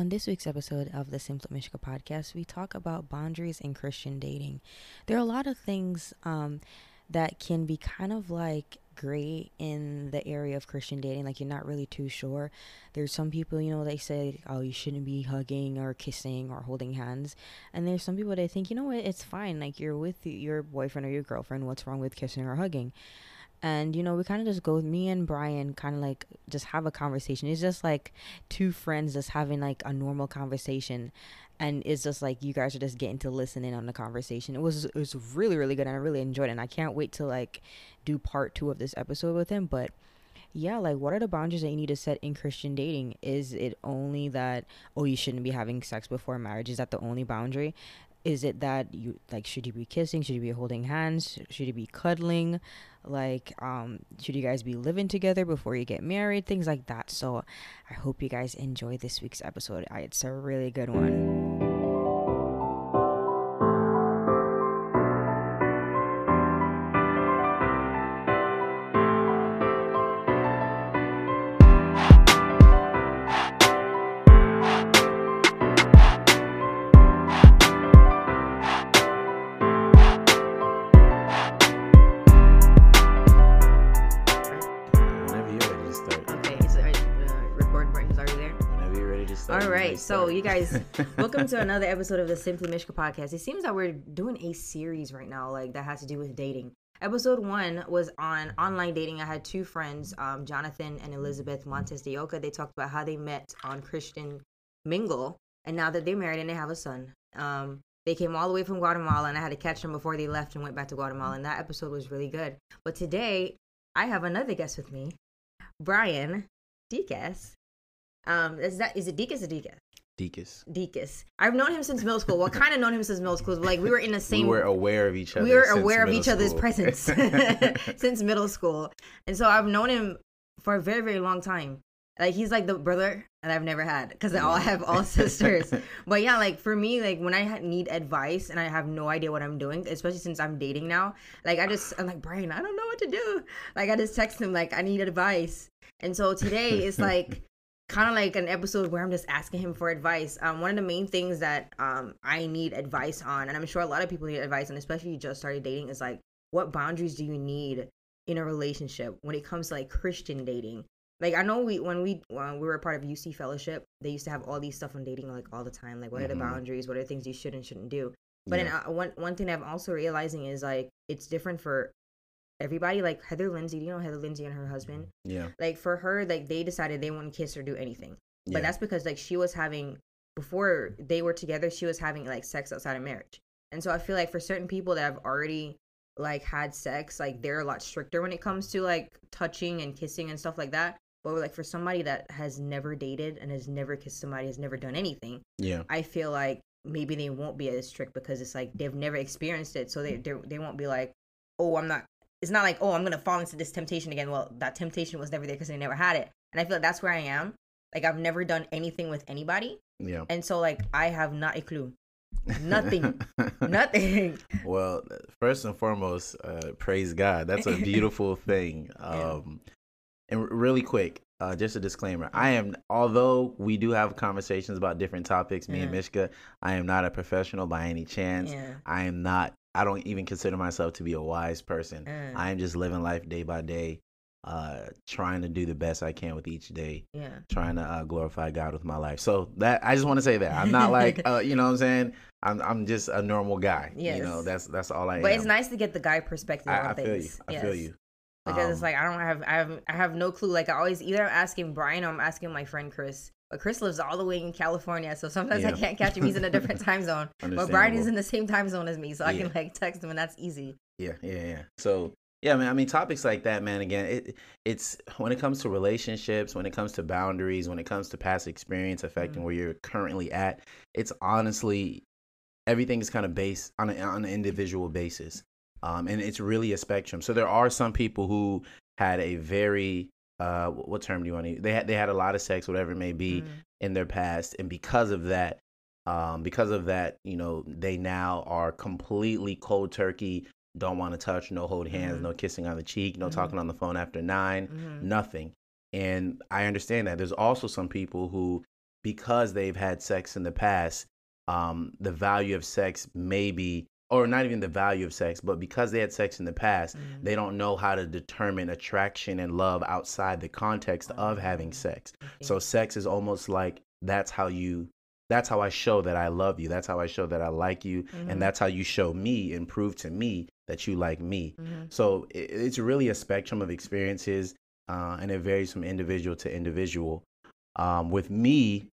On this week's episode of the Simply Mishka podcast, we talk about boundaries in Christian dating. There are a lot of things um, that can be kind of like gray in the area of Christian dating. Like you're not really too sure. There's some people, you know, they say, oh, you shouldn't be hugging or kissing or holding hands. And there's some people that think, you know what, it's fine. Like you're with your boyfriend or your girlfriend. What's wrong with kissing or hugging? And you know we kind of just go me and brian kind of like just have a conversation. It's just like two friends just having like a normal conversation and it's just like you guys are just getting to listen in on the conversation. It was it was really really good and i really enjoyed it and i can't wait to like do part two of this episode with him but yeah like what are the boundaries that you need to set in christian dating? Is it only that oh you shouldn't be having sex before marriage? Is that the only boundary is it that you like should you be kissing? Should you be holding hands? Should you be cuddling? Like um should you guys be living together before you get married? Things like that. So i hope you guys enjoy this week's episode. It's a really good one So, you guys, welcome to another episode of the Simply Mishka podcast. It seems that we're doing a series right now, like that has to do with dating. Episode one was on online dating. I had two friends, um, Jonathan and Elizabeth Montes de Oca. They talked about how they met on Christian Mingle, and now that they're married and they have a son. Um, they came all the way from Guatemala, and I had to catch them before they left and went back to Guatemala. And that episode was really good. But today, I have another guest with me, Brian Deacus. Um, is that is it Deacus or Deacus? Deacus. Deacus. I've known him since middle school. Well, kind of known him since middle school. Like we were in the same. We were aware of each other. We were aware of each school. other's presence since middle school, and so I've known him for a very, very long time. Like he's like the brother that I've never had because I all have all sisters. but yeah, like for me, like when I need advice and I have no idea what I'm doing, especially since I'm dating now, like I just I'm like Brian, I don't know what to do. Like I just text him like I need advice, and so today is like kind of like an episode where I'm just asking him for advice. Um, one of the main things that um, I need advice on, and I'm sure a lot of people need advice on, especially you just started dating, is like, what boundaries do you need in a relationship when it comes to like Christian dating? Like I know we when we when we were a part of UC fellowship, they used to have all these stuff on dating like all the time. Like what mm-hmm. are the mm-hmm. boundaries? What are the things you should and shouldn't do? But yeah. uh, one one thing I'm also realizing is like it's different for everybody like Heather Lindsay, do you know Heather Lindsay and her husband? Yeah. Like for her, like they decided they wouldn't kiss or do anything. But yeah. that's because like she was having before they were together, she was having like sex outside of marriage. And so I feel like for certain people that have already like had sex, like they're a lot stricter when it comes to like touching and kissing and stuff like that. But like for somebody that has never dated and has never kissed somebody, has never done anything, yeah, I feel like maybe they won't be as strict because it's like they've never experienced it, so they they won't be like, oh, I'm not it's not like oh i'm gonna fall into this temptation again well that temptation was never there because i never had it and i feel like that's where i am like i've never done anything with anybody yeah and so like i have not a clue nothing nothing well first and foremost uh praise god that's a beautiful thing um yeah. and really quick uh, just a disclaimer. I am, although we do have conversations about different topics, me yeah. and Mishka, I am not a professional by any chance. Yeah. I am not I don't even consider myself to be a wise person. Mm. I am just living life day by day, uh, trying to do the best I can with each day. Yeah. Trying to uh, glorify God with my life. So that I just want to say that I'm not like, uh, you know what I'm saying. I'm I'm just a normal guy. Yes. You know that's that's all I. But am. But it's nice to get the guy perspective I, on I things. feel you. I yes. feel you. Because um, it's like I don't have I have I have no clue. Like I always either I'm asking Brian or I'm asking my friend Chris. But Chris lives all the way in California, so sometimes yeah. I can't catch him. He's in a different time zone. but Brian is in the same time zone as me, so I can like text him, and that's easy. Yeah, yeah, yeah. So yeah, man. I mean, topics like that, man. Again, it it's when it comes to relationships, when it comes to boundaries, when it comes to past experience affecting mm-hmm. where you're currently at. It's honestly everything is kind of based on a, on an individual basis, um, and it's really a spectrum. So there are some people who had a very uh, what term do you want to use? They had they had a lot of sex, whatever it may be, mm. in their past, and because of that, um, because of that, you know, they now are completely cold turkey. Don't want to touch, no hold hands, mm-hmm. no kissing on the cheek, no mm-hmm. talking on the phone after 9 mm-hmm. nothing. And I understand that. There's also some people who because they've had sex in the past, um, the value of sex may be, or not even the value of sex, but because they had sex in the past, Mhm. they don't know how to determine attraction and love outside the context of having Oh, sex. So sex is almost like that's how you that's how I show that I love you. That's how I show that I like you Mhm. and that's how you show me and prove to me that you like me. Mhm. So it, it's really a spectrum of experiences uh, and it varies from individual to individual. Um, with me,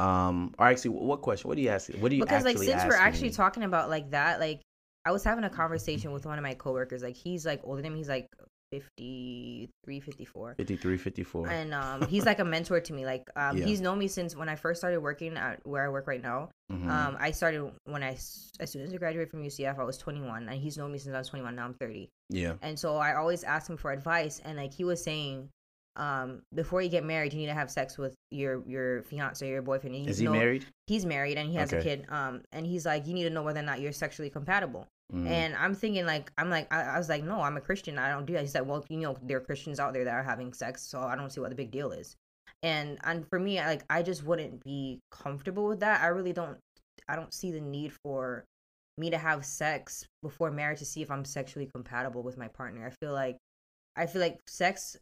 um, or actually, what question? What do you ask? What do you because like since we're actually me? talking about like that like i was having a conversation with one of my coworkers like he's like older than me he's like 53 54 53, 54. and um he's like a mentor to me like um Yeah. he's known me since when i first started working at where i work right now Mhm. um i started when i as soon as i graduated from ucf i was 21 and he's known me since i was 21 now i'm 30 yeah. and so I always ask him for advice, and like he was saying, um, before you get married, you need to have sex with your your fiance or your boyfriend. You Is he know- married? He's married and he has a kid. Um, and he's like, you need to know whether or not you're sexually compatible. Mhm. And I'm thinking like, I'm like, I, I was like, no, I'm a Christian. I don't do that. He said, well, you know, there are Christians out there that are having sex, so I don't see what the big deal is. And and for me, I, like, I just wouldn't be comfortable with that. I really don't. I don't see the need for me to have sex before marriage to see if I'm sexually compatible with my partner. I feel like I feel like sex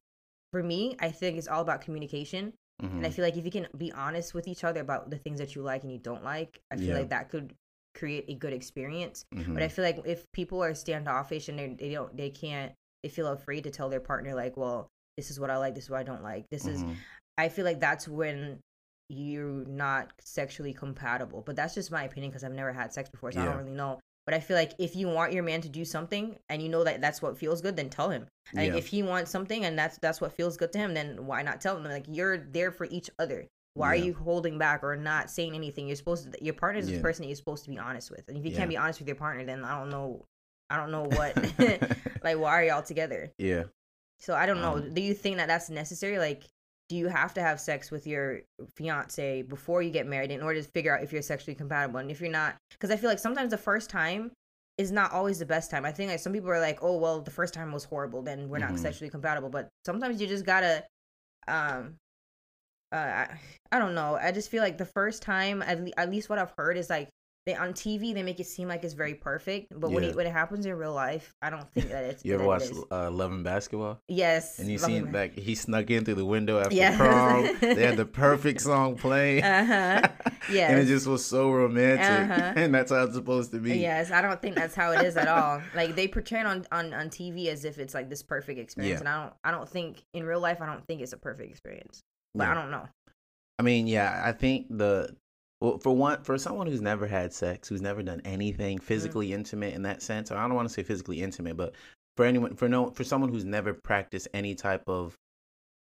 for me, I think it's all about communication. And I Mhm. feel like if you can be honest with each other about the things that you like and you don't like, I feel Yeah. like that could create a good experience. Mhm. But I feel like if people are standoffish and they they don't they can't they feel afraid to tell their partner like, well, this is what I like, this is what I don't like. This is Mhm. I feel like that's when you're not sexually compatible. But that's just my opinion because I've never had sex before, so I don't really know. But I feel like if you want your man to do something and you know that that's what feels good, then tell him. Like Yeah. if he wants something and that's that's what feels good to him, then why not tell him? Like you're there for each other. Why Yeah. are you holding back or not saying anything? You're supposed to. Your partner is Yeah. the person that you're supposed to be honest with, and if you can't be honest with your partner, then I don't know. I don't know what. like why are y'all together? yeah. So I don't know. Um, do you think that that's necessary? Like, do you have to have sex with your fiance before you get married in order to figure out if you're sexually compatible? And if you're not, because I feel like sometimes the first time is not always the best time. I think like some people are like, oh well, the first time was horrible, then we're not Mhm. sexually compatible. But sometimes you just gotta, um, uh, I, I don't know. I just feel like the first time, at, le- at least what I've heard is like. They, on TV, they make it seem like it's very perfect, but when it when it happens in real life, I don't think that it's. You ever watched uh, Love and Basketball? Yes, And you Love seen like he snuck in through the window after Yes. prom. they had the perfect song playing. Uh-huh. And it just was so romantic. Uh-huh. And that's how it's supposed to be. Yes, I don't think that's how it is at all. Like they portray it on, on on TV as if it's like this perfect experience, Yeah. and I don't I don't think in real life I don't think it's a perfect experience. But Yeah. I don't know. I mean, yeah, I think the well, for one, for someone who's never had sex, who's never done anything physically intimate in that sense, or I don't want to say physically intimate, but for anyone, for no, for someone who's never practiced any type of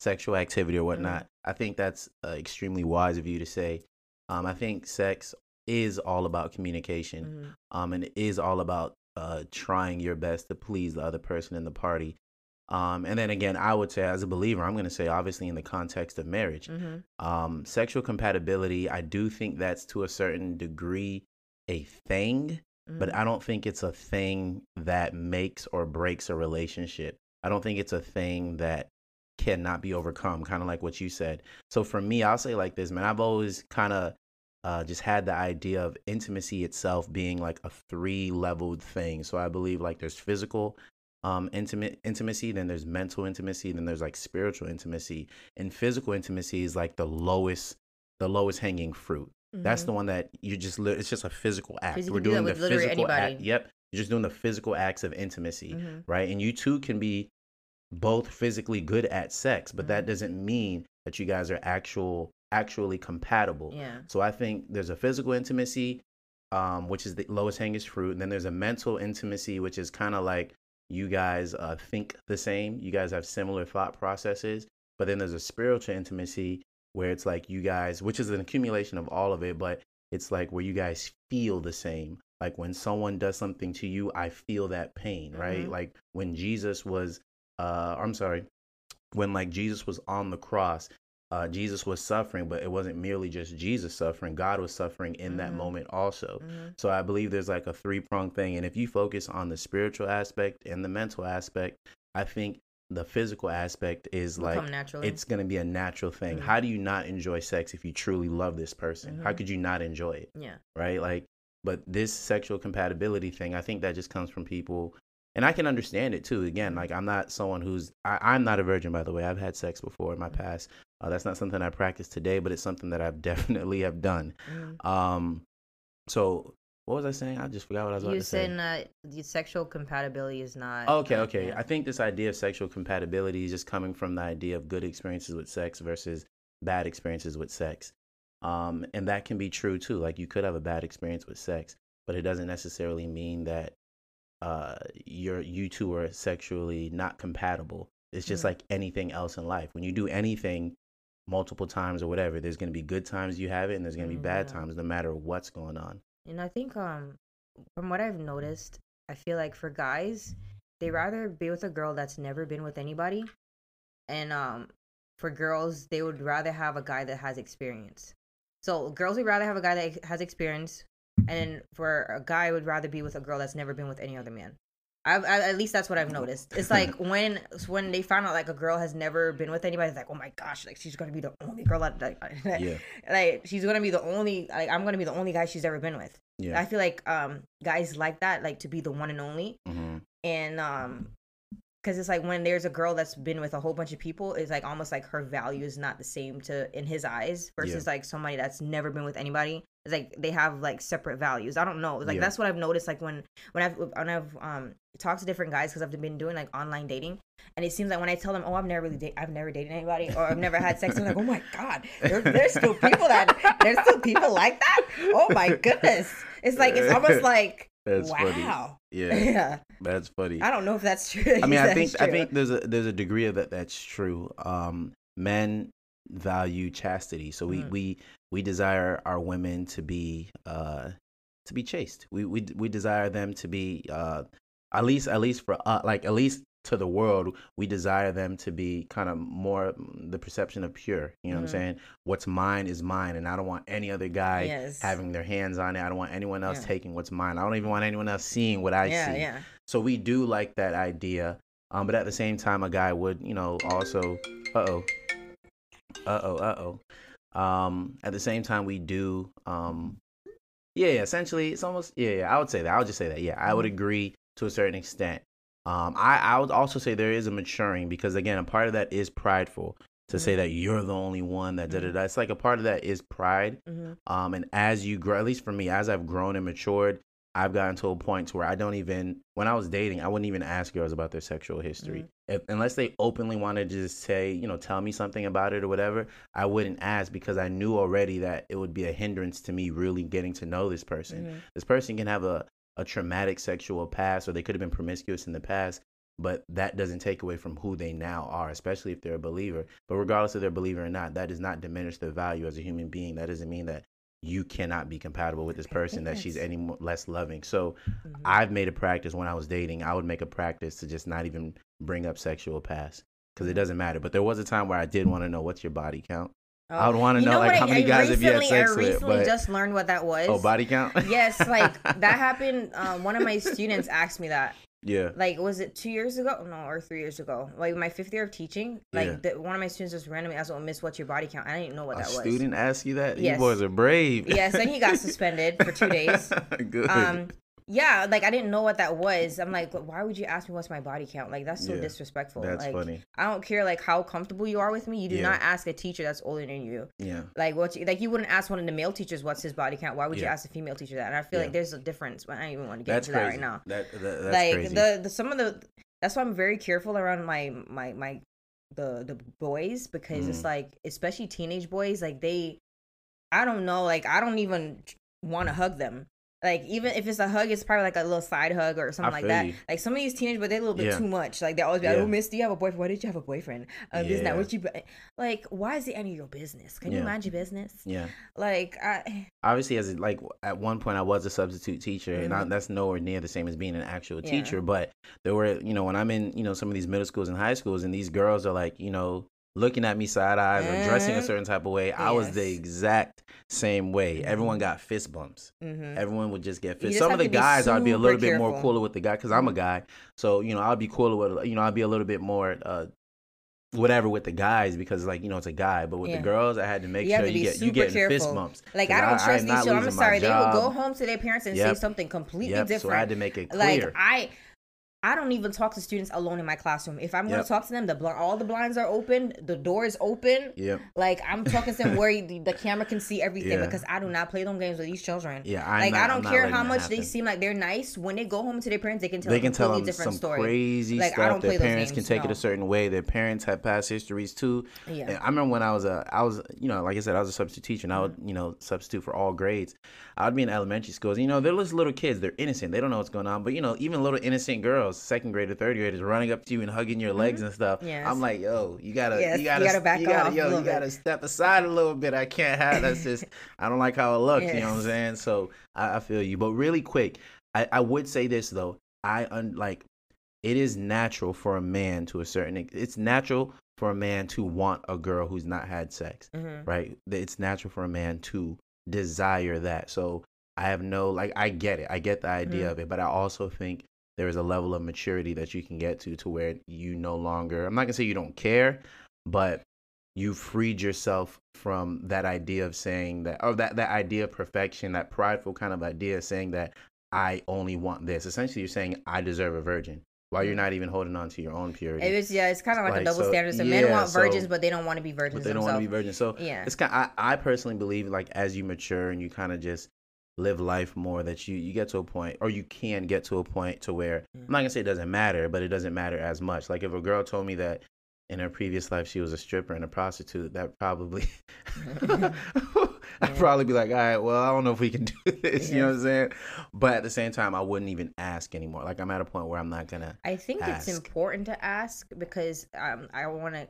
sexual activity or whatnot, I think that's uh, extremely wise of you to say. Um, I think sex is all about communication, Mhm. um, and it is all about uh, trying your best to please the other person in the party. Um, and then again, I would say, as a believer, I'm going to say, obviously, in the context of marriage, Mhm. um, sexual compatibility, I do think that's to a certain degree a thing, but Mhm. I don't think it's a thing that makes or breaks a relationship. I don't think it's a thing that cannot be overcome, kind of like what you said. So for me, I'll say like this, man, I've always kind of uh, just had the idea of intimacy itself being like a three leveled thing. So I believe like there's physical um intimate intimacy then there's mental intimacy then there's like spiritual intimacy and physical intimacy is like the lowest the lowest hanging fruit that's Mhm. the one that you just li- it's just a physical act we're do doing the physical act yep you're just doing the physical acts of intimacy Mhm. right and you two can be both physically good at sex but that Mhm. doesn't mean that you guys are actual actually compatible Yeah. so I think there's a physical intimacy, um, which is the lowest hanging fruit, and then there's a mental intimacy, which is kind of like you guys uh, think the same. You guys have similar thought processes. But then there's a spiritual intimacy where it's like you guys, which is an accumulation of all of it, but it's like where you guys feel the same. Like when someone does something to you, I feel that pain, right? Mhm. Like when Jesus was, uh, I'm sorry, when like Jesus was on the cross, uh, Jesus was suffering, but it wasn't merely just Jesus suffering. God was suffering in that Mhm. moment also. Mhm. So I believe there's like a three pronged thing. And if you focus on the spiritual aspect and the mental aspect, I think the physical aspect is like it's going to be a natural thing. Mhm. How do you not enjoy sex if you truly love this person? How Mhm. could you not enjoy it? yeah. right? Like, but this sexual compatibility thing, I think that just comes from people, and I can understand it too. Again, like I'm not someone who's I, I'm not a virgin, by the way. I've had sex before in my past. Uh, that's not something I practice today, but it's something that I've definitely have done. Mhm. Um, so what was I saying? I just forgot what I was about You to say. said that the sexual compatibility is not. Okay, uh, okay. I think this idea of sexual compatibility is just coming from the idea of good experiences with sex versus bad experiences with sex. Um, and that can be true too. Like you could have a bad experience with sex, but it doesn't necessarily mean that uh you're you two are sexually not compatible. It's just Mhm. like anything else in life. When you do anything multiple times or whatever, there's gonna be good times you have it and there's gonna be Mm, bad yeah. times no matter what's going on. And I think um from what I've noticed, I feel like for guys, they rather be with a girl that's never been with anybody. And um for girls, they would rather have a guy that has experience. So girls would rather have a guy that has experience, and for a guy would rather be with a girl that's never been with any other man. I've, I, at least that's what I've noticed. It's like when when they find out like a girl has never been with anybody, it's like, oh my gosh, like she's gonna be the only girl that like, Yeah. like she's gonna be the only like I'm gonna be the only guy she's ever been with. Yeah. I feel like um guys like that, like to be the one and only, hmm and um because it's like when there's a girl that's been with a whole bunch of people, it's like almost like her value is not the same to in his eyes versus like somebody that's never been with anybody. It's like they have like separate values. I don't know. Like Yeah. that's what I've noticed. Like when when I've when I've um talked to different guys because I've been doing like online dating, and it seems like when I tell them, oh, I've never really date, I've never dated anybody, or I've never had sex, they're like, oh my god, there, there's still people that there's still people like that. Oh my goodness, it's like it's almost like That's funny. wow. Yeah. Yeah. That's funny. I don't know if that's true. I mean, I think I think there's a there's a degree of that that's true. Um, men value chastity, so we Mhm. we we desire our women to be uh to be chaste. We we we desire them to be uh at least at least for uh, like at least to the world we desire them to be kind of more mm, the perception of pure you know what i'm Mhm. saying what's mine is mine and i don't want any other guy Yes. having their hands on it i don't want anyone else Yeah. taking what's mine i don't even want anyone else seeing what i yeah, see yeah. so we do like that idea. Um, but at the same time, a guy would, you know, also, uh oh, uh oh, uh oh. Um, at the same time, we do, um, yeah, yeah, essentially, it's almost, yeah, yeah, I would say that. I would just say that. Yeah, I would Mhm. agree to a certain extent. Um, I, I would also say there is a maturing because, again, a part of that is prideful to say Mhm. that you're the only one that da da Mhm. da. It's like a part of that is pride. hmm Um, and as you grow, at least for me, as I've grown and matured, I've gotten to a point to where I don't even, when I was dating, I wouldn't even ask girls about their sexual history. If, unless they openly wanted to just say, you know, tell me something about it or whatever, I wouldn't ask because I knew already that it would be a hindrance to me really getting to know this person. Mhm. This person can have a, a traumatic sexual past or they could have been promiscuous in the past, but that doesn't take away from who they now are, especially if they're a believer. But regardless of they're a believer or not, that does not diminish their value as a human being. That doesn't mean that you cannot be compatible with this person, that she's any more, less loving. So Mhm. I've made a practice when I was dating, I would make a practice to just not even bring up sexual past because it doesn't matter. But there was a time where I did want to know what's your body count. I would want to You know, like how I- many I guys have you had recently- sex I with. recently But just learned what that was. oh, body count. yes, like that happened. Um, one of my students asked me that. Yeah. Like, was it two years ago? No, or three years ago? Like my fifth year of teaching. Like Yeah. the, one of my students just randomly asked, "Oh, Miss, what's your body count?" I didn't know what A that was. student asked you that? Yes. You boys are brave. Yes, and he got suspended for two days. Good. Um, yeah, like I didn't know what that was. I'm like, why would you ask me what's my body count? Like that's so Yeah, disrespectful. That's like, funny. I don't care like how comfortable you are with me. You do Yeah. not ask a teacher that's older than you. Yeah. Like what? You, like you wouldn't ask one of the male teachers what's his body count. Why would you ask a female teacher that? And I feel Yeah. like there's a difference. But I don't even want to get That's into crazy. that right now. That, that- that's like crazy. the, the some of the that's why I'm very careful around my my my the the boys because it's Mhm. like especially teenage boys like they I don't know like I don't even want to hug them. Like even if it's a hug, it's probably like a little side hug or something I like that. you. Like some of these teenagers, but they're a little bit Yeah. too much. Like they always be like, Yeah. "Oh, Miss, do you have a boyfriend? Why did you have a boyfriend? Um, this, that, what you?" be-" Like, why is it any of your business? Can you mind your business? yeah. Like, I, obviously as like at one point i was a substitute teacher and I, Mhm. that's nowhere near the same as being an actual Yeah. teacher but there were you know when i'm in you know some of these middle schools and high schools and these girls are like you know looking at me side eyes or dressing a Mhm. certain type of way, I was the exact same way. Everyone Mhm. got fist bumps. Mm-hmm. Everyone would just get fist. just Some of the guys, I'd be a little bit more cooler with the guy because I'm a Mhm. guy. So you know, I'll be cooler with you know, I'll be a little bit more. uh Whatever with the guys because like you know it's a guy, but with Yeah. the girls I had to make You sure to you get you getting fist bumps. like I don't am trust these not children. I'm sorry. They will go home to their parents and say something completely Yep, different. so I had to make it like clear. I I don't even talk to students alone in my classroom. If I'm going to talk to them, the bl- all the blinds are open, the door is open. Yep. Like I'm talking to them where the, the camera can see everything Yeah. because I do not play them games with these children. Yeah, I'm like not- I don't not care how much they seem like they're nice. When they go home to their parents, they can tell they a can tell completely them different some story. crazy Like, I stuff. don't play Their parents can games, take it a certain way. Their parents have past histories too. Yeah. And I remember when I was a, I was, you know, like I said, I was a substitute teacher, and I would, you know, substitute for all grades. I would be in elementary schools. You know, they're just little kids. They're innocent. They don't know what's going on. But you know, even little innocent girls, second grade or third graders, running up to you and hugging your legs and stuff. Mm-hmm. Yes. I'm like, yo, you gotta, Yes, you you gotta, gotta back you gotta, off yo, you bit. gotta step aside a little bit. I can't have that's just. I don't like how it looks. You know what I'm saying? So I, I feel you. But really quick, I, I would say this though. I un, like it is natural for a man to a certain it's natural for a man to want a girl who's not had sex Mhm. right it's natural for a man to desire that so i have no like i get it i get the idea Mhm. of it but i also think there is a level of maturity that you can get to to where you no longer i'm not gonna say you don't care but you freed yourself from that idea of saying that or that that idea of perfection that prideful kind of idea of saying that i only want this essentially you're saying i deserve a virgin while you're not even holding on to your own purity? It was yeah, it's kind of like, Like, a double so- standard. So men want virgins, so- but they don't want to be virgins but they don't want to be virgins. So Yeah. it's kind I, I personally believe like as you mature and you kind of just live life more that you you get to a point or you can get to a point to where i'm not gonna say it doesn't matter but it doesn't matter as much. Like if a girl told me that in her previous life she was a stripper and a prostitute that probably i'd probably be like all right well i don't know if we can do this you know what i'm saying but at the same time i wouldn't even ask anymore like i'm at a point where i'm not gonna I think ask. it's important to ask because um, I want to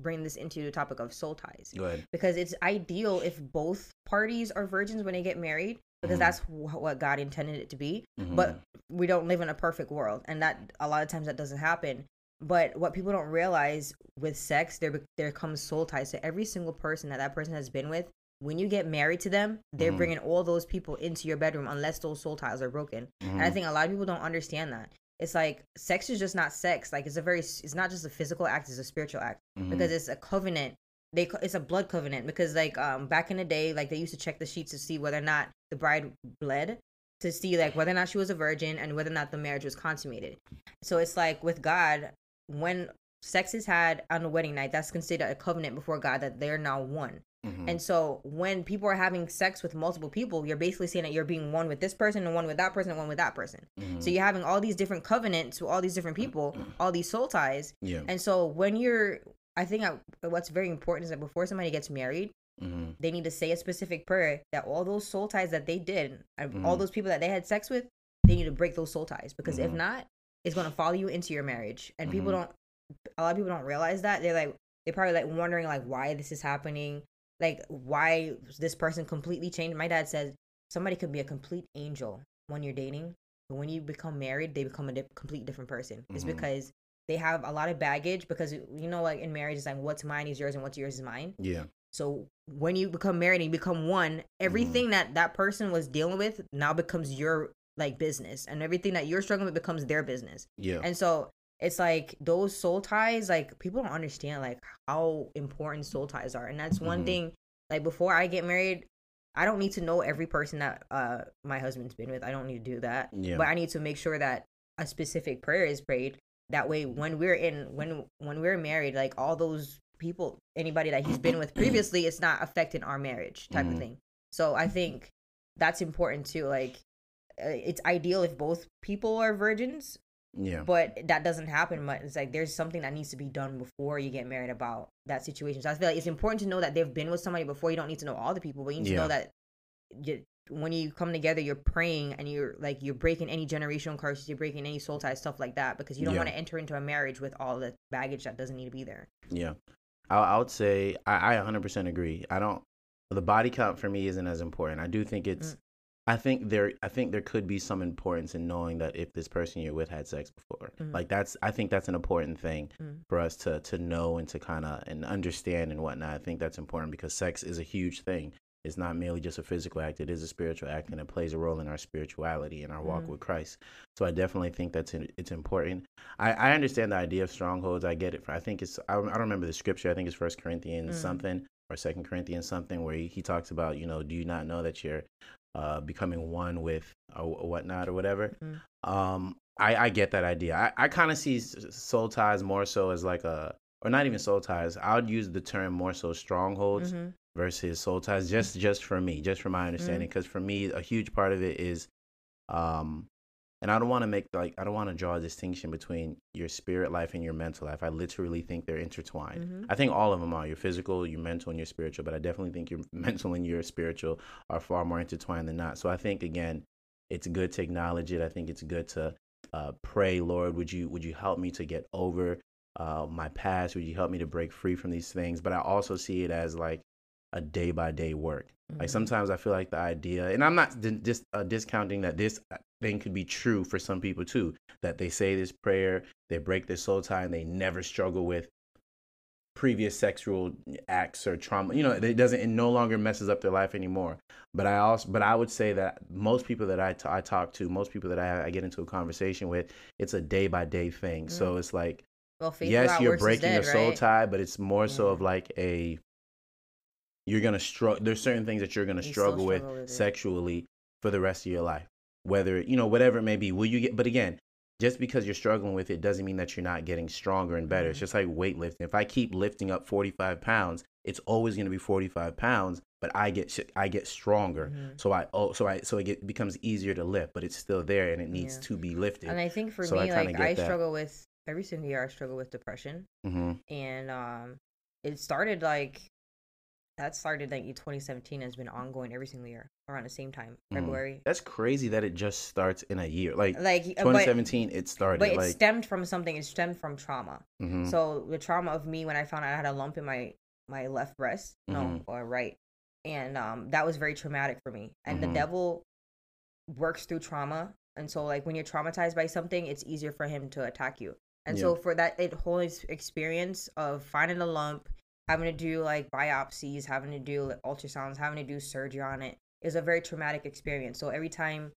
bring this into the topic of soul ties go ahead because it's ideal if both parties are virgins when they get married because Mhm. that's wh- what God intended it to be. Mhm. But we don't live in a perfect world, and that a lot of times that doesn't happen. But what people don't realize with sex, there there comes soul ties to every single person that that person has been with. When you get married to them, they're Mhm. bringing all those people into your bedroom unless those soul ties are broken. And I Mhm. think a lot of people don't understand that. It's like sex is just not sex. Like it's a very, it's not just a physical act; it's a spiritual act Mhm. because it's a covenant. They it's a blood covenant because like um back in the day, like they used to check the sheets to see whether or not the bride bled to see like whether or not she was a virgin and whether or not the marriage was consummated. So it's like with God, when sex is had on the wedding night, that's considered a covenant before God that they're now one. Mhm. And so when people are having sex with multiple people, you're basically saying that you're being one with this person and one with that person and one with that person. Mhm. So you're having all these different covenants with all these different people, all these soul ties. yeah And so when you're, I think I, what's very important is that before somebody gets married, Mhm. they need to say a specific prayer that all those soul ties that they did, and all Mhm. those people that they had sex with, they need to break those soul ties because if Mhm. not, it's gonna follow you into your marriage. And people don't, a lot of people don't realize that. They're like, they're probably like wondering like why this is happening, like why this person completely changed. My dad says somebody could be a complete angel when you're dating, but when you become married, they become a di- complete different person. It's Mhm. because they have a lot of baggage because you know like in marriage it's like what's mine is yours and what's yours is mine yeah so when you become married and you become one, everything that that person was dealing with now becomes your like business, and everything that you're struggling with becomes their business. yeah And so it's like those soul ties, like people don't understand like how important soul ties are, and that's one Mhm. thing. Like before I get married, I don't need to know every person that uh my husband's been with. I don't need to do that. Yeah. But I need to make sure that a specific prayer is prayed. That way, when we're in when when we're married, like all those people, anybody that he's been with previously, it's not affecting our marriage type Mhm. of thing. So I think that's important too. Like uh, it's ideal if both people are virgins, yeah but that doesn't happen. But it's like there's something that needs to be done before you get married about that situation. So I feel like it's important to know that they've been with somebody before. You don't need to know all the people, but you need to know that you, when you come together, you're praying and you're like you're breaking any generational curses, you're breaking any soul ties, stuff like that, because you don't Yeah. want to enter into a marriage with all the baggage that doesn't need to be there. Yeah, I, I would say I, I 100% agree. I don't. The body count for me isn't as important. I do think it's Mm. I think there I think there could be some importance in knowing that if this person you're with had sex before. Mhm. Like that's I think that's an important thing Mm. for us to to know and to kind of and understand and whatnot. I think that's important because sex is a huge thing. It's not merely just a physical act; it is a spiritual act, and it plays a role in our spirituality and our walk Mhm. with Christ. So I definitely think that's in, it's important. I, I understand the idea of strongholds. I get it. I think it's I, don't- I don't remember the scripture. I think it's First Corinthians Mm. something or Second Corinthians something where he, he talks about you know do you not know that you're uh, becoming one with or wh- whatnot or whatever. Mm. Um, I, I get that idea. I, I kind of see soul ties more so as like a, or not even soul ties. I would use the term more so strongholds Mhm. versus soul ties. Just just for me, just from my understanding, because for me, a huge part of it is, um, and I don't want to make like I don't want to draw a distinction between your spirit life and your mental life. I literally think they're intertwined. Mhm. I think all of them are your physical, your mental, and your spiritual. But I definitely think your mental and your spiritual are far more intertwined than not. So I think again, it's good to acknowledge it. I think it's good to uh, pray, Lord, would you would you help me to get over uh, my past? Would you help me to break free from these things? But I also see it as like a day by day work. Like Mhm. sometimes I feel like the idea, and I'm not di- dis- uh, discounting that this thing could be true for some people too. That they say this prayer, they break their soul tie, and they never struggle with previous sexual acts or trauma. You know, it doesn't, it no longer messes up their life anymore. But I also, but I would say that most people that I, t- I talk to, most people that I, I get into a conversation with, it's a day by day thing. Mm. So it's like, Well, yes, you're breaking dead, your soul right? tie, but it's more so of like a you're gonna struggle. There's certain things that you're gonna still struggle with, with sexually for the rest of your life. Whether you know whatever it may be, will you get? But again, just because you're struggling with it doesn't mean that you're not getting stronger and better. It's Mhm. just like weightlifting. If I keep lifting up 45 pounds, it's always gonna be 45 pounds, but I get I get stronger. Mhm. So I oh so I so it get, becomes easier to lift, but it's still there and it needs Yeah. to be lifted. And I think for So me, kinda like I that. struggle with every single year. I struggle with depression, hmm and um, it started like that started like in 2017 has been ongoing every single year around the same time, Mhm. February. That's crazy that it just starts in a year. Like Like, uh, but 2017, it started. but it like stemmed from something. It stemmed from trauma. mhm. So the trauma of me when I found out I had a lump in my my left breast, no, Mhm. or right, and um, that was very traumatic for me. And Mhm. the devil works through trauma, and so like when you're traumatized by something, it's easier for him to attack you. And so for that it whole experience of finding a lump, having to do like biopsies, having to do like, ultrasounds, having to do surgery on it is a very traumatic experience. So every time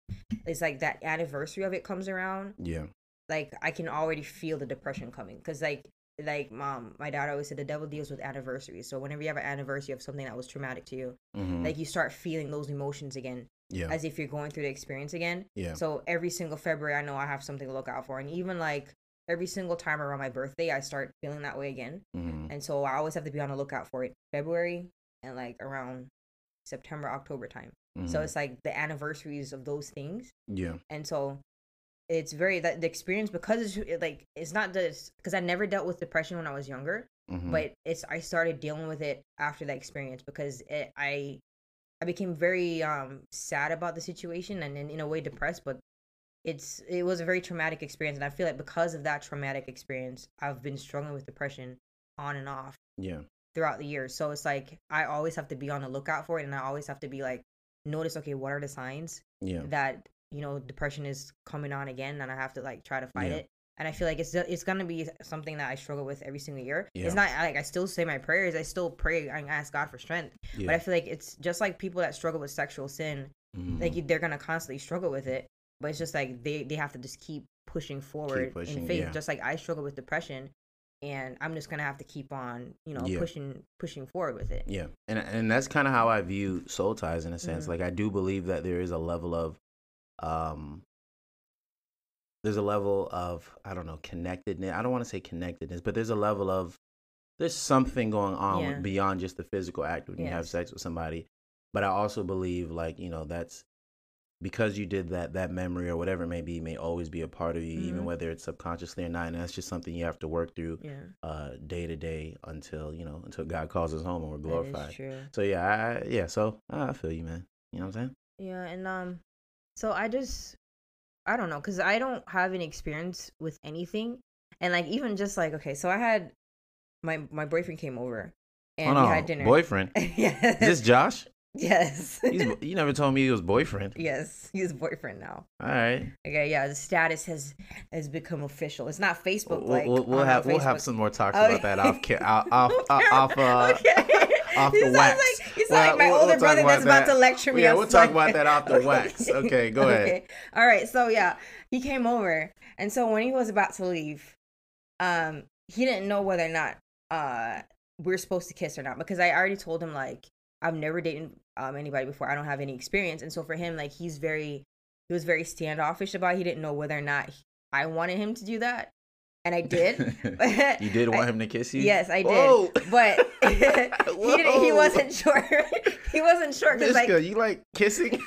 it's like that anniversary of it comes around, yeah, like I can already feel the depression coming. Because like like mom my dad always said the devil deals with anniversaries. So whenever you have an anniversary of something that was traumatic to you hmm like you start feeling those emotions again yeah, as if you're going through the experience again. Yeah, so every single february i know i have something to look out for. And even like every single time around my birthday i start feeling that way again. Hmm and so i always have to be on the lookout for it february and like around september october time. So mhm. it's like the anniversaries of those things. Yeah, and so it's very that the experience because it's like it's not just because I never dealt with depression when I was younger, mhm. but it's I started dealing with it after that experience because it, I I became very um sad about the situation and in, in a way depressed, but it's it was a very traumatic experience and I feel like because of that traumatic experience, I've been struggling with depression on and off yeah, throughout the years. So it's like I always have to be on the lookout for it and I always have to be like notice okay, what are the signs yeah, that you know depression is coming on again and i have to like try to fight Yeah. it and i feel like it's it's gonna be something that i struggle with every single year Yeah. it's not like i still say my prayers i still pray and ask god for strength but i feel like it's just like people that struggle with sexual sin mhm. like they're gonna constantly struggle with it but it's just like they they have to just keep pushing forward pushing, in faith yeah. just like i struggle with depression and i'm just gonna have to keep on you know Yeah. pushing pushing forward with it Yeah, and and that's kind of how I view soul ties in a sense. Mhm. Like I do believe that there is a level of, um, there's a level of I don't know connectedness. I don't want to say connectedness, but there's a level of there's something going on Yeah. beyond just the physical act when you have sex with somebody. But I also believe like you know that's because you did that that memory or whatever it may be may always be a part of you even Mhm. whether it's subconsciously or not and that's just something you have to work through yeah uh day to day until you know until god calls us home and we're glorified so yeah, I, yeah. So I feel you, man. You know what I'm saying? Yeah, and um, so I just, I don't know, cause I don't have any experience with anything, and like even just like okay, so I had my my boyfriend came over, and Hold we on, had dinner. boyfriend. yeah, Is this Josh? Yes. He's, you never told me he was boyfriend. yes, he's boyfriend now. All right. Okay, yeah, the status has has become official. It's not Facebook We'll, like we'll, we'll have we'll have some more talks Okay. about that off off off, off, uh, okay. off He the wax. Like, he's Well, like my we'll- older brother that's about about to lecture me. Yeah, we'll talk about that off the wax. Okay, go ahead. All right, so yeah, he came over, and so when he was about to leave, um, he didn't know whether or not uh we're supposed to kiss or not because I already told him like I've never dated um anybody before. I don't have any experience, and so for him, like he's very he was very standoffish about. It. He didn't know whether or not I wanted him to do that, and I did. you did want I- him to kiss you? Yes, I did. Whoa. But he didn't. He wasn't sure. he wasn't sure because like you like kissing?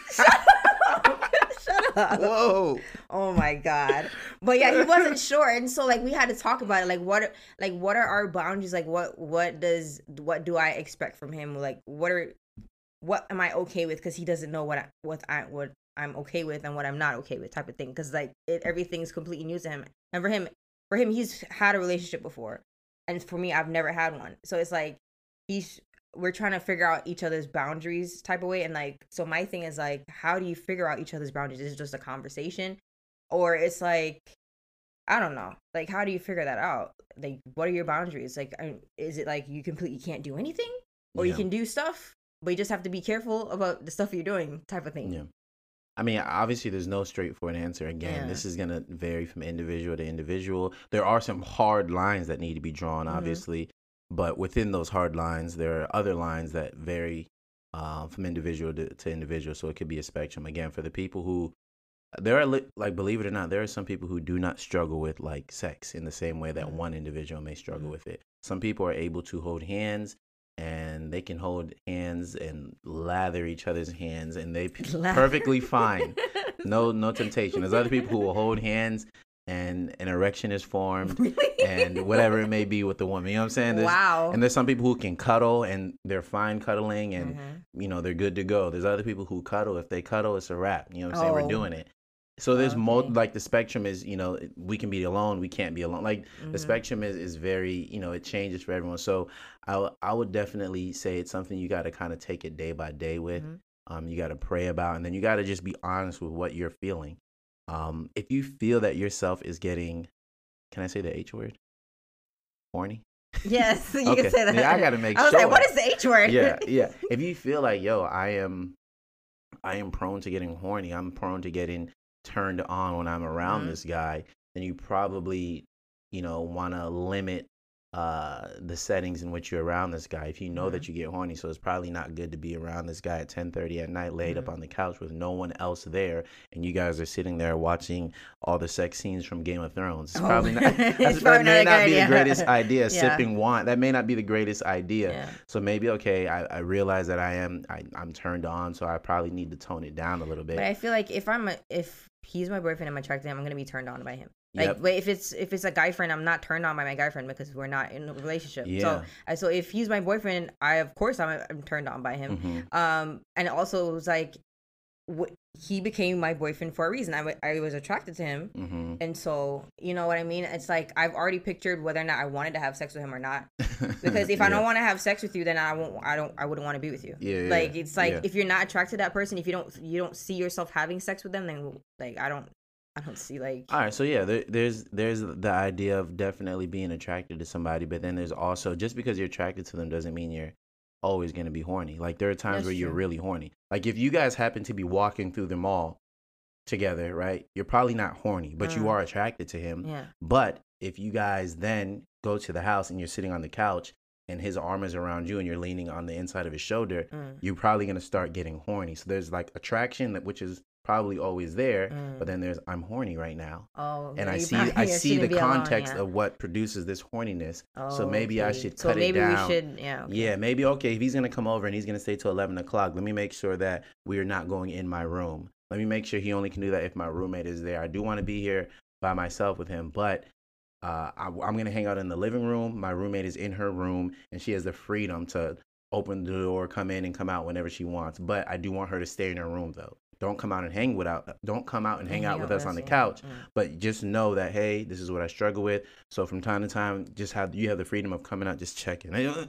Whoa. Oh my god. But yeah, he wasn't sure, and so like we had to talk about it. Like what, like what are our boundaries? Like what, what does, what do I expect from him? Like what are, what am I okay with? Because he doesn't know what I, what I, what I'm okay with and what I'm not okay with, type of thing. Because like it, everything's completely new to him, and for him, for him, he's had a relationship before, and for me, I've never had one. So it's like he's we're trying to figure out each other's boundaries type of way and like so my thing is like how do you figure out each other's boundaries is it just a conversation or it's like i don't know like how do you figure that out like what are your boundaries like I- is it like you completely can't do anything or you can do stuff but you just have to be careful about the stuff you're doing type of thing Yeah. I mean, obviously, there's no straightforward answer. Again, Yeah. this is going to vary from individual to individual. There are some hard lines that need to be drawn, Mhm. obviously, but within those hard lines, there are other lines that vary uh, from individual to, to individual. So it could be a spectrum. Again, for the people who, there are, li- like, believe it or not, there are some people who do not struggle with, like, sex in the same way that Mhm. one individual may struggle Mhm. with it. Some people are able to hold hands and they can hold hands and lather each other's hands and they perfectly fine no no temptation there's other people who will hold hands and an erection is formed Really? and whatever it may be with the woman you know what i'm saying There's- wow and there's some people who can cuddle and they're fine cuddling and Mhm. you know they're good to go there's other people who cuddle if they cuddle it's a wrap you know what i'm saying Oh. we're doing it so there's mo- Okay. like the spectrum is you know we can be alone we can't be alone like the Mhm. spectrum is, is very you know it changes for everyone so I, w- I would definitely say it's something you got to kind of take it day by day with Mhm. um, you got to pray about and then you got to just be honest with what you're feeling um, if you feel that yourself is getting can i say the h word horny yes you Okay. can say that Yeah, I gotta make I was sure. like what is the h word yeah yeah if you feel like yo i am i am prone to getting horny i'm prone to getting turned on when i'm around Mhm. this guy then you probably you know want to limit uh the settings in which you're around this guy if you know that you get horny so it's probably not good to be around this guy at 10:30 at night laid up Mhm. on the couch with no one else there and you guys are sitting there watching all the sex scenes from Game of Thrones it's Oh. probably not that's, probably that may not a not good be the greatest idea Yeah. sipping wine that may not be the greatest idea yeah so maybe okay, I, I realize that I am I, I'm turned on, so I probably need to tone it down a little bit. But I feel like if I'm a, if he's my boyfriend, and I'm attracted to him. I'm gonna be turned on by him. Like, Yep. if it's if it's a guy friend, I'm not turned on by my guy friend because we're not in a relationship. Yeah. So, uh, so if he's my boyfriend, I of course I'm, I'm turned on by him. Mhm. Um, and also it was like, wh- he became my boyfriend for a reason. I, w- I was attracted to him, Mhm. and so you know what I mean. It's like I've already pictured whether or not I wanted to have sex with him or not. Because if I don't want to have sex with you, then I won't. I don't. I wouldn't want to be with you. Yeah, yeah, Like it's like yeah. if you're not attracted to that person, if you don't you don't see yourself having sex with them, then like I don't I don't see like All right, so yeah, there, there's there's the idea of definitely being attracted to somebody, but then there's also just because you're attracted to them doesn't mean you're always going to be horny. Like there are times That's where you're true. really horny. Like if you guys happen to be walking through the mall together, right? You're probably not horny, but you Mm. are attracted to him. yeah But if you guys then go to the house and you're sitting on the couch and his arm is around you and you're leaning on the inside of his shoulder, mm, you're probably going to start getting horny. So there's like attraction that which is probably always there, mm. but then there's I'm horny right now. oh And I see I see the shouldn't alone, context yeah. of what produces this horniness. so Oh, maybe I okay. should so cut it down. maybe down. we should yeah okay. Yeah, maybe okay, if he's gonna come over and he's gonna stay till eleven o'clock, let me make sure that we are not going in my room. Let me make sure he only can do that if my roommate is there. I do want to be here by myself with him, but uh, I, I'm gonna hang out in the living room. My roommate is in her room, and she has the freedom to open the door, come in, and come out whenever she wants. But I do want her to stay in her room though. Don't come out and hang without. Don't come out and hang out with us on the couch. Mm. But just know that hey, this is what I struggle with. So from time to time, just have you have the freedom of coming out, just checking. Uh,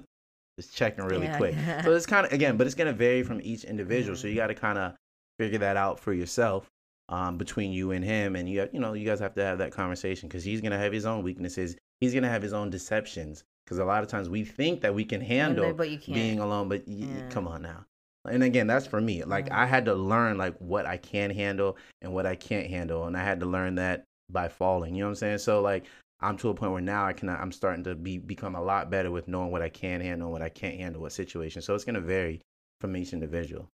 just checking really Yeah. quick. So it's kind of again, but it's gonna vary from each individual. So you Mhm. got to kind of figure that out for yourself um, between you and him, and you have, you know you guys have to have that conversation because he's gonna have his own weaknesses. He's gonna have his own deceptions because a lot of times we think that we can handle but you can't. being alone, but y- Yeah. come on now. And again, that's for me. Like Mhm. I had to learn like what I can handle and what I can't handle, and I had to learn that by falling. You know what I'm saying? So like I'm to a point where now I can I'm starting to be become a lot better with knowing what I can handle and what I can't handle, what situation. So it's gonna vary from each individual.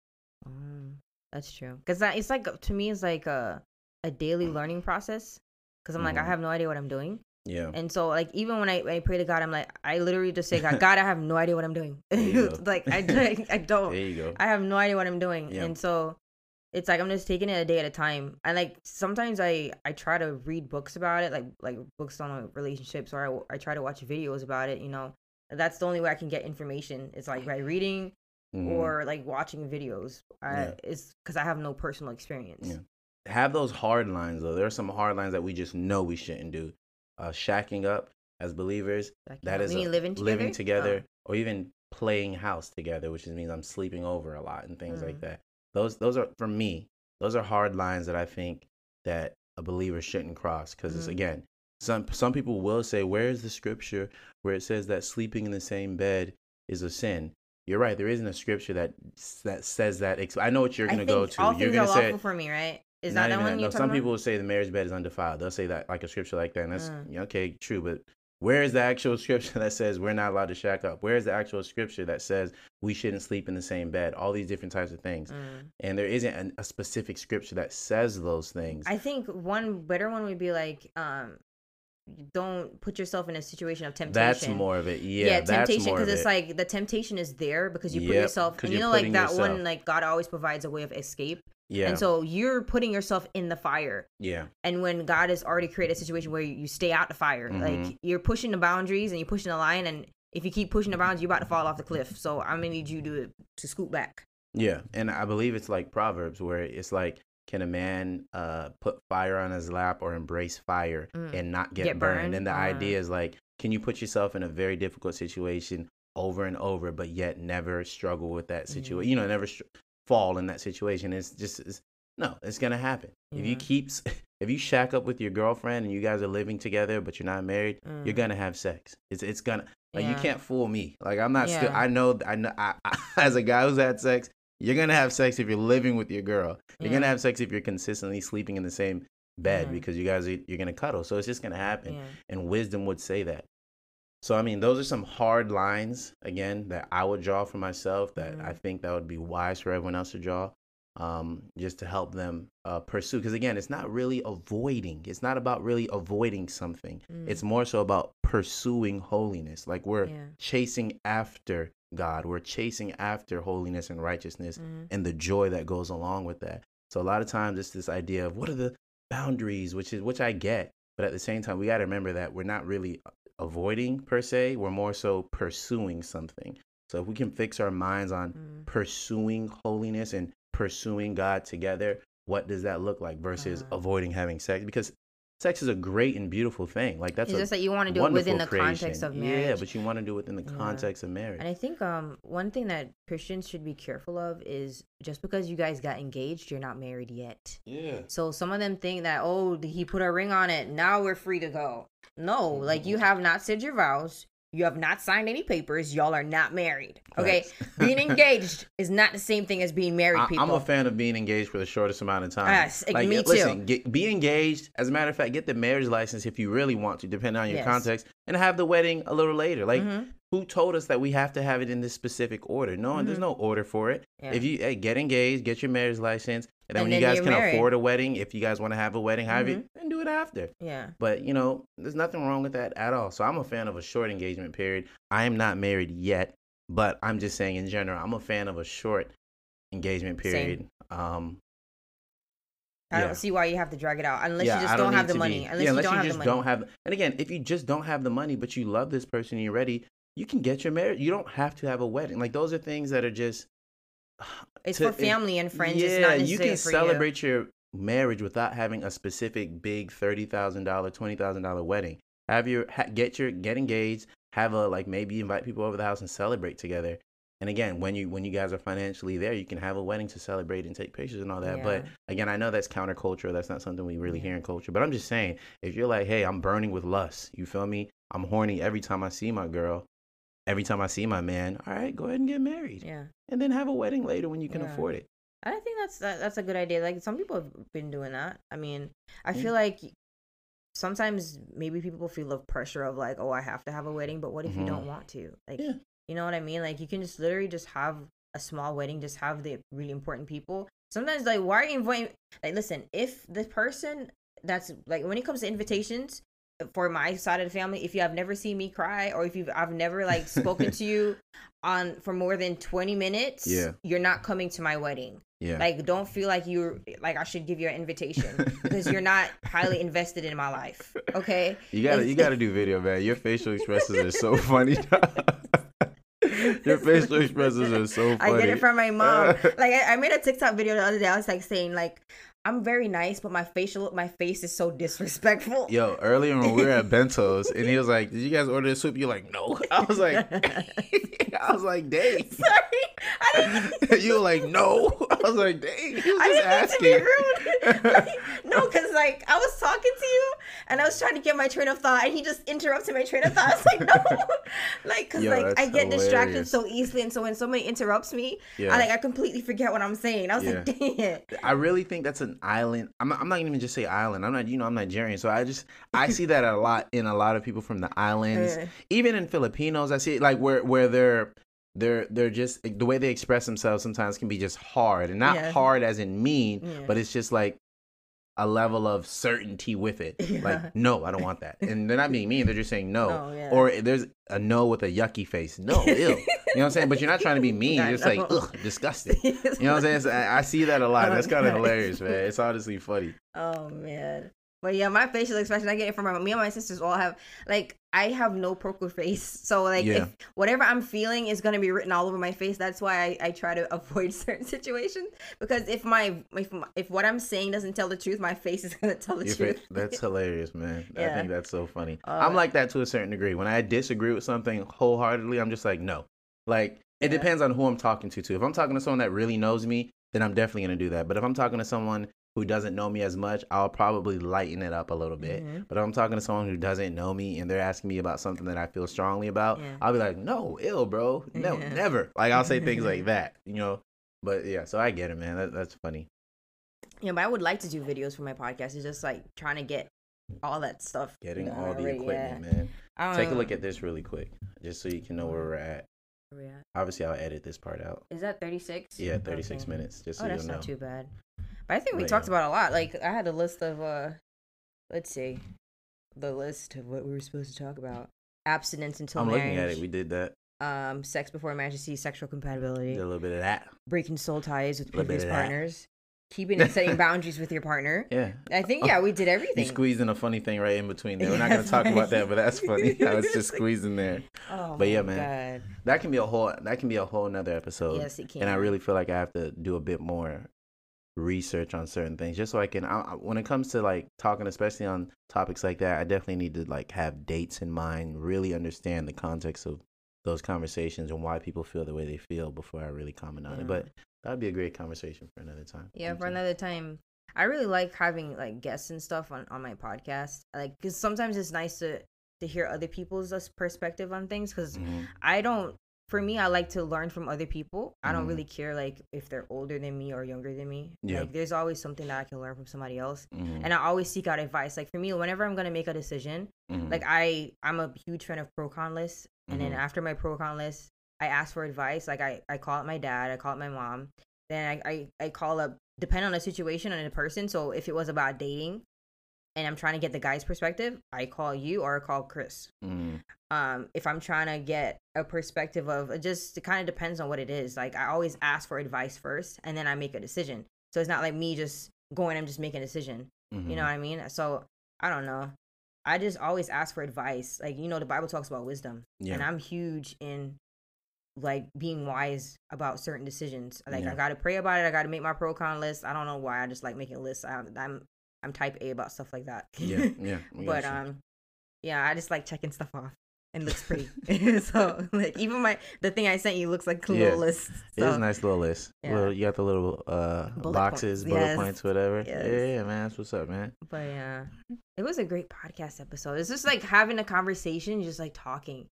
Mm, that's true. Because that it's like to me, it's like a a daily learning process. Because I'm like, I Mhm. have no idea what I'm doing, Yeah. and so like even when I, when I pray to God, I'm like, I literally just say, God, God, I have no idea what I'm doing. There you go. like I I don't. There you go. I have no idea what I'm doing, Yeah. and so it's like I'm just taking it a day at a time. And like sometimes I I try to read books about it, like like books on relationships, or I, I try to watch videos about it. You know, that's the only way I can get information. It's like by reading Mhm. or like watching videos. I, Yeah. It's because I have no personal experience. Yeah. have those hard lines though. There are some hard lines that we just know we shouldn't do. Uh, shacking up as believers, Like, that you is mean a- living together. living together, Oh. or even playing house together, which means I'm sleeping over a lot and things like Mm. that. Those those are for me. Those are hard lines that I think that a believer shouldn't cross because it's Mhm. again some some people will say where is the scripture where it says that sleeping in the same bed is a sin. You're right. There isn't a scripture that that says that. I know what you're going to go to. all you're going to say for me, right? Is not that the even one that. you're No, talking some about? people will say the marriage bed is undefiled. They'll say that like a scripture like that, and that's Mm. yeah, okay, true. But where is the actual scripture that says we're not allowed to shack up? Where is the actual scripture that says we shouldn't sleep in the same bed? All these different types of things, Mm. and there isn't an, a specific scripture that says those things. I think one better one would be like, um, don't put yourself in a situation of temptation. that's more of it. Yeah, yeah, temptation because it's it. like the temptation is there because you put yourself. and you know like that yourself- one like God always provides a way of escape yeah, and so you're putting yourself in the fire yeah, and when God has already created a situation where you stay out the fire Mhm. like you're pushing the boundaries and you're pushing the line and if you keep pushing the boundaries you're about to fall off the cliff so I'm gonna need you to to scoot back yeah. And I believe it's like Proverbs where it's like. Can a man uh, put fire on his lap or embrace fire Mm. and not get, Get burned? burned? And the Uh. idea is like, can you put yourself in a very difficult situation over and over, but yet never struggle with that situation? Mhm. You know, never str- fall in that situation. It's just it's, no, it's gonna happen. If you Yeah. keep if you shack up with your girlfriend and you guys are living together, but you're not married, you're Mm. gonna have sex. It's it's gonna like you can't fool me. Like I'm not still. I know. I know. I, I, as a guy who's had sex, you're gonna have sex if you're living with your girl. You're gonna have sex if you're consistently sleeping in the same bed Mhm. because you guys are, you're gonna cuddle. So it's just gonna happen. yeah And wisdom would say that. So I mean, those are some hard lines again that I would draw for myself. That I Mhm. think that would be wise for everyone else to draw, um, just to help them uh, pursue. Because again, it's not really avoiding. It's not about really avoiding something. Mm. It's more so about pursuing holiness. Like we're yeah chasing after God. We're chasing after holiness and righteousness Mhm. and the joy that goes along with that. So a lot of times it's this idea of what are the boundaries, which is which I get, but at the same time we got to remember that we're not really avoiding per se. We're more so pursuing something. So if we can fix our minds on Mm. pursuing holiness and pursuing God together, what does that look like versus Uh-huh. avoiding having sex? Because sex is a great and beautiful thing. Like that's it's a just that you want to do it within the wonderful context creation. of marriage Yeah, but you want to do it within the Yeah. context of marriage. And I think um one thing that Christians should be careful of is just because you guys got engaged, you're not married yet. yeah. So some of them think that oh he put a ring on it, now we're free to go. No, like you have not said your vows. You have not signed any papers. Y'all are not married. Okay, being engaged is not the same thing as being married. I, people. I'm a fan of being engaged for the shortest amount of time. Yes, like, me listen, too. Get, be engaged. As a matter of fact, get the marriage license if you really want to, depending on your Yes. context, and have the wedding a little later. Like, Mhm. who told us that we have to have it in this specific order? No, there's Mhm. no order for it. Yeah. If you hey, get engaged, get your marriage license, and then And when you then guys you're can married. afford a wedding, if you guys want to have a wedding, however, Mhm. then do it after. yeah. But you know, there's nothing wrong with that at all. So I'm a fan of a short engagement period. I am not married yet, but I'm just saying in general, I'm a fan of a short engagement Same. period. Um, I Yeah. don't see why you have to drag it out unless yeah, you just I don't, have the money. be- Unless yeah, you don't have the money. don't have. And again, if you just don't have the money, but you love this person, and you're ready, you can get your marriage. You don't have to have a wedding. Like those are things that are just. It's to- for family and friends. Yeah, it's not you can celebrate your marriage without having a specific big thirty thousand dollar, twenty thousand dollar wedding. Have your ha, get your get engaged, have a like maybe invite people over the house and celebrate together. And again, when you when you guys are financially there, you can have a wedding to celebrate and take pictures and all that. But again, I know that's counterculture. That's not something we really Yeah. hear in culture. But I'm just saying, if you're like, hey, I'm burning with lust, you feel me? I'm horny every time I see my girl, every time I see my man. All right, go ahead and get married, Yeah. and then have a wedding later when you can Yeah. afford it. I think that's that, that's a good idea. Like some people have been doing that. I mean, I feel like sometimes maybe people feel the pressure of like, oh, I have to have a wedding, but what if you Mhm. don't want to? Like, Yeah. you know what I mean? Like you can just literally just have a small wedding, just have the really important people. Sometimes like, why are you inviting? Like, listen, if the person that's like when it comes to invitations for my side of the family, if you have never seen me cry or if you've I've never like spoken to you on for more than twenty minutes, Yeah. you're not coming to my wedding. Yeah. Like, don't feel like you're like I should give you an invitation because you're not highly invested in my life. Okay. You gotta you gotta do video, man. Your facial expressions are so funny. Your facial expressions are so funny. I get it from my mom. like I, I made a TikTok video the other day. I was like saying like I'm very nice, but my facial my face is so disrespectful. Yo, earlier when we were at Bento's and he was like, Did you guys order the soup? You're like, No. I was like I was like, dang. Sorry, I didn't. you were like, no. I was like, dang. He was I just didn't mean asking. to be rude. Like, no, because like I was talking to you and I was trying to get my train of thought, and he just interrupted my train of thought. I was like, no, like because like I get distracted so easily, and so when somebody interrupts me, Yeah. I like I completely forget what I'm saying. I was like, dang it. I really think that's an island. I'm not, I'm not even just say island. I'm not, you know, I'm Nigerian, so I just I see that a lot in a lot of people from the islands, Uh. even in Filipinos. I see it like where where they're they're they're just the way they express themselves sometimes can be just hard and not Yeah. hard as in mean, Yeah. but it's just like a level of certainty with it. Yeah. Like, no, I don't want that. And they're not being mean, they're just saying no. No, yeah. Or there's a no with a yucky face. No, ew. You know what I'm saying? But you're not trying to be mean. You're just like, ugh, disgusting. You know what I'm saying? So I, I see that a lot. That's kind of hilarious, man. It's honestly funny. Oh man. But yeah, my facial expression, I get it from my me and my sisters all have like I have no poker face. So like Yeah. if whatever I'm feeling is gonna be written all over my face, that's why I, I try to avoid certain situations. Because if my if if what I'm saying doesn't tell the truth, my face is gonna tell the Your truth. fa- that's hilarious, man. I think that's so funny. Uh, I'm like that to a certain degree. When I disagree with something wholeheartedly, I'm just like, no. Like it Yeah. depends on who I'm talking to. Too. If I'm talking to someone that really knows me, then I'm definitely gonna do that. But if I'm talking to someone who doesn't know me as much, I'll probably lighten it up a little bit. Mhm. But if I'm talking to someone who doesn't know me and they're asking me about something that I feel strongly about, Yeah. I'll be like, no, ill, bro. No, Yeah. never. Like I'll say things like that, you know. But yeah, so I get it, man. That, that's funny. Yeah, but I would like to do videos for my podcast. It's just like trying to get all that stuff. Getting all the already, equipment, yeah. man. Take a look at this really quick, just so you can know where we're at. where we at. Obviously, I'll edit this part out. Is that 36? Yeah, 36 Okay. minutes, just so Oh, that's know. not too bad. But I think we talked about a lot. Like I had a list of uh let's see. The list of what we were supposed to talk about. Abstinence until I'm marriage. looking at it. We did that. um sex before marriage, see sexual compatibility, Did a little bit of that. breaking soul ties with previous of that. partners, keeping and setting boundaries with your partner. Yeah. I think yeah, we did You everything. squeezed in a funny thing right in between there. We're not gonna talk about that, but that's funny. I was just squeezing there. oh, But yeah, man. God. That can be a whole. That can be a whole nother episode. Yes, it can. and I really feel like I have to do a bit more research on certain things, just so I can. I, when it comes to like talking, especially on topics like that, I definitely need to like have dates in mind, really understand the context of those conversations and why people feel the way they feel before I really comment on Yeah. it. But that'd be a great conversation for another time. Yeah, for another time. I really like having like guests and stuff on on my podcast. Like, cause sometimes it's nice to to hear other people's uh, perspective on things. Cause Mhm. I don't. For me, I like to learn from other people. I don't Mhm. really care like if they're older than me or younger than me. Yeah. Like, there's always something that I can learn from somebody else. Mhm. And I always seek out advice. Like for me, whenever I'm gonna make a decision, Mhm. like I I'm a huge fan of pro con lists. And then Mhm. after my pro con list, I ask for advice. Like I I call up my dad, I call up my mom. Then I I, I call up depending on the situation and the person. So if it was about dating, and I'm trying to get the guy's perspective, I call you or I call Chris. Mhm. Um, if I'm trying to get a perspective of it just it kind of depends on what it is. Like I always ask for advice first, and then I make a decision. So it's not like me just going and just making a decision. Mhm. You know what I mean? So I don't know. I just always ask for advice. Like you know, the Bible talks about wisdom, and I'm huge in like being wise about certain decisions. Like Yeah. I got to pray about it. I got to make my pro con list. I don't know why. I just like making lists. I'm I'm, I'm type A about stuff like that. Yeah. Yeah. but um, yeah, I just like checking stuff off. And looks pretty. so like even my the thing I sent you looks like a Yeah. little list. It is So, a nice little list. Yeah. Little, you got the little uh Bullet boxes, points. bullet Yes. points, whatever. Yes. Yeah, yeah, man. That's what's up, man. but yeah, it was a great podcast episode. It's just like having a conversation, just like talking.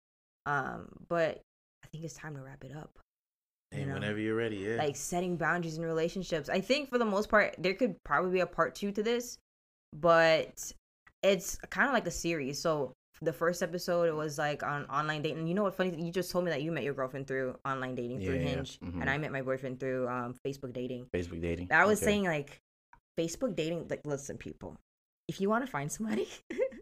Um, but I think it's time to wrap it up. And You know, whenever you're ready, yeah. Like setting boundaries in relationships. I think for the most part, there could probably be a part two to this, but it's kind of like a series. So the first episode it was like on online dating. You know what? Funny, you just told me that you met your girlfriend through online dating through Yeah, yeah. Hinge, Mhm. and I met my boyfriend through um, Facebook dating. Facebook dating. I was Okay. saying like Facebook dating. Like, listen, people, if you want to find somebody,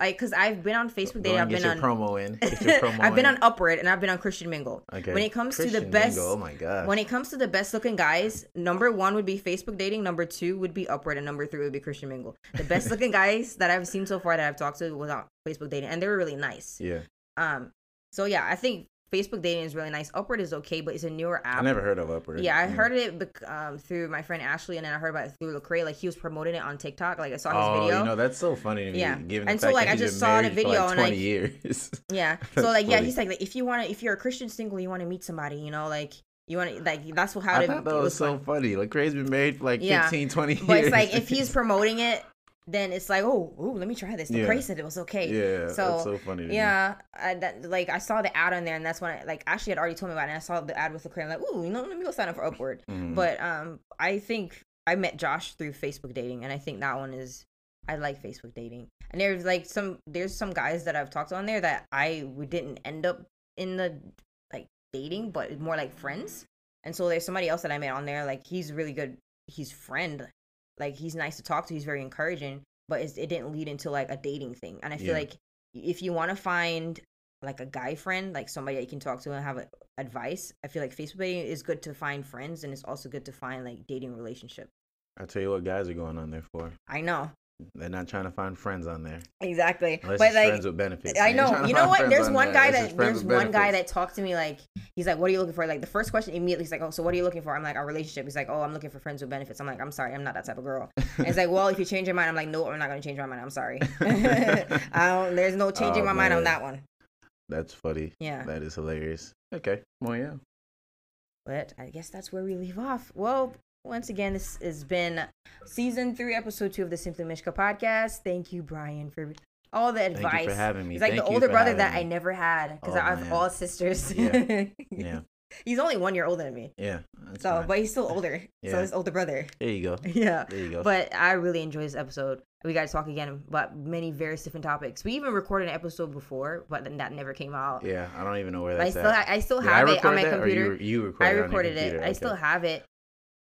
like, because I've been on Facebook dating, I've been your on. promo in. Promo I've been in. on Upward and I've been on Christian Mingle. Okay. when it comes to the best- Mingle, oh my god. When it comes to the best looking guys, number one would be Facebook dating, number two would be Upward, and number three would be Christian Mingle. The best looking guys that I've seen so far that I've talked to was on Facebook dating, and they were really nice. yeah, Um, so yeah, I think Facebook dating is really nice. Upward is okay, but it's a newer app. I never heard of Upward. Yeah, I Mm. heard it um, through my friend Ashley, and then I heard about it through Lecrae. Like he was promoting it on TikTok. Like I saw his Oh, video. you know that's so funny to me. Yeah. Given the And so, like, I just saw the video like and, like- years. Yeah. So like yeah, funny. he's like, like if you want to if you're a Christian single, you want to meet somebody, you know, like you want to like that's how I it, thought that it was so fun. funny. Like Craig's been married for like Yeah. 15, 20 years. But it's like if he's promoting it, then it's like, oh, ooh, let me try this. Yeah. Lecrae said it was okay. yeah, So, that's so funny. To me. Yeah, I, that, like I saw the ad on there, and that's when I, like Ashley had already told me about it. And I saw the ad with Lecrae. I'm like, ooh, you know, let me go sign up for Upward. Mhm. But um, I think I met Josh through Facebook dating, and I think that one is I like Facebook dating. And there's like some there's some guys that I've talked to on there that I we didn't end up in the like dating, but more like friends. And so there's somebody else that I met on there. Like he's really good. He's friend. Like he's nice to talk to. He's very encouraging. But it's, it didn't lead into like a dating thing. And I feel Yeah. like if you want to find like a guy friend, like somebody that you can talk to and have a, advice, I feel like Facebook dating is good to find friends, and it's also good to find like dating relationship. I tell you what, guys are going on there for. I know They're not trying to find friends on there. exactly, Unless but like friends with benefits. I know. You know what? There's on one guy that there's one guy that talked to me like he's like, "What are you looking for?" Like the first question immediately he's like, "Oh, so what are you looking for?" I'm like, "A relationship." He's like, "Oh, I'm looking for friends with benefits." I'm like, "I'm sorry, I'm not that type of girl." And he's like, "Well, if you change your mind," I'm like, "No, I'm not gonna change my mind. I'm sorry. I don't. There's no oh, changing Oh, my mind on that one." That's funny. Yeah. That is hilarious. Okay. Well, yeah. But I guess that's where we leave off. Well, once again, this has been season three, episode two of the Simply Mishka podcast. Thank you, Brian, for all the advice. Thank you for having me. He's like Thank the older brother that I never had because Oh, I have man. all sisters. Yeah. Yeah. he's only one year older than me, Yeah. So fine. but he's still older. So Yeah. his older brother. there you go. yeah. There you go. But I really enjoyed this episode. We got to talk again about many various different topics. We even recorded an episode before, but then that never came out. yeah, I don't even know where But I that's still, at. I still Did I have it on my that, computer. You, you I recorded, your recorded it. computer? I still have it.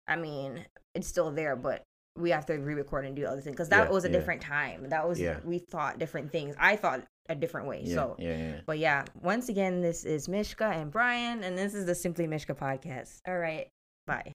I mean, it's still there, but we have to re-record and do other things because that Yeah, was a yeah. different time. That was Yeah. we thought different things. I thought a different way. So, yeah. but yeah, once again, this is Mishka and Brian, and this is the Simply Mishka podcast. All right, bye.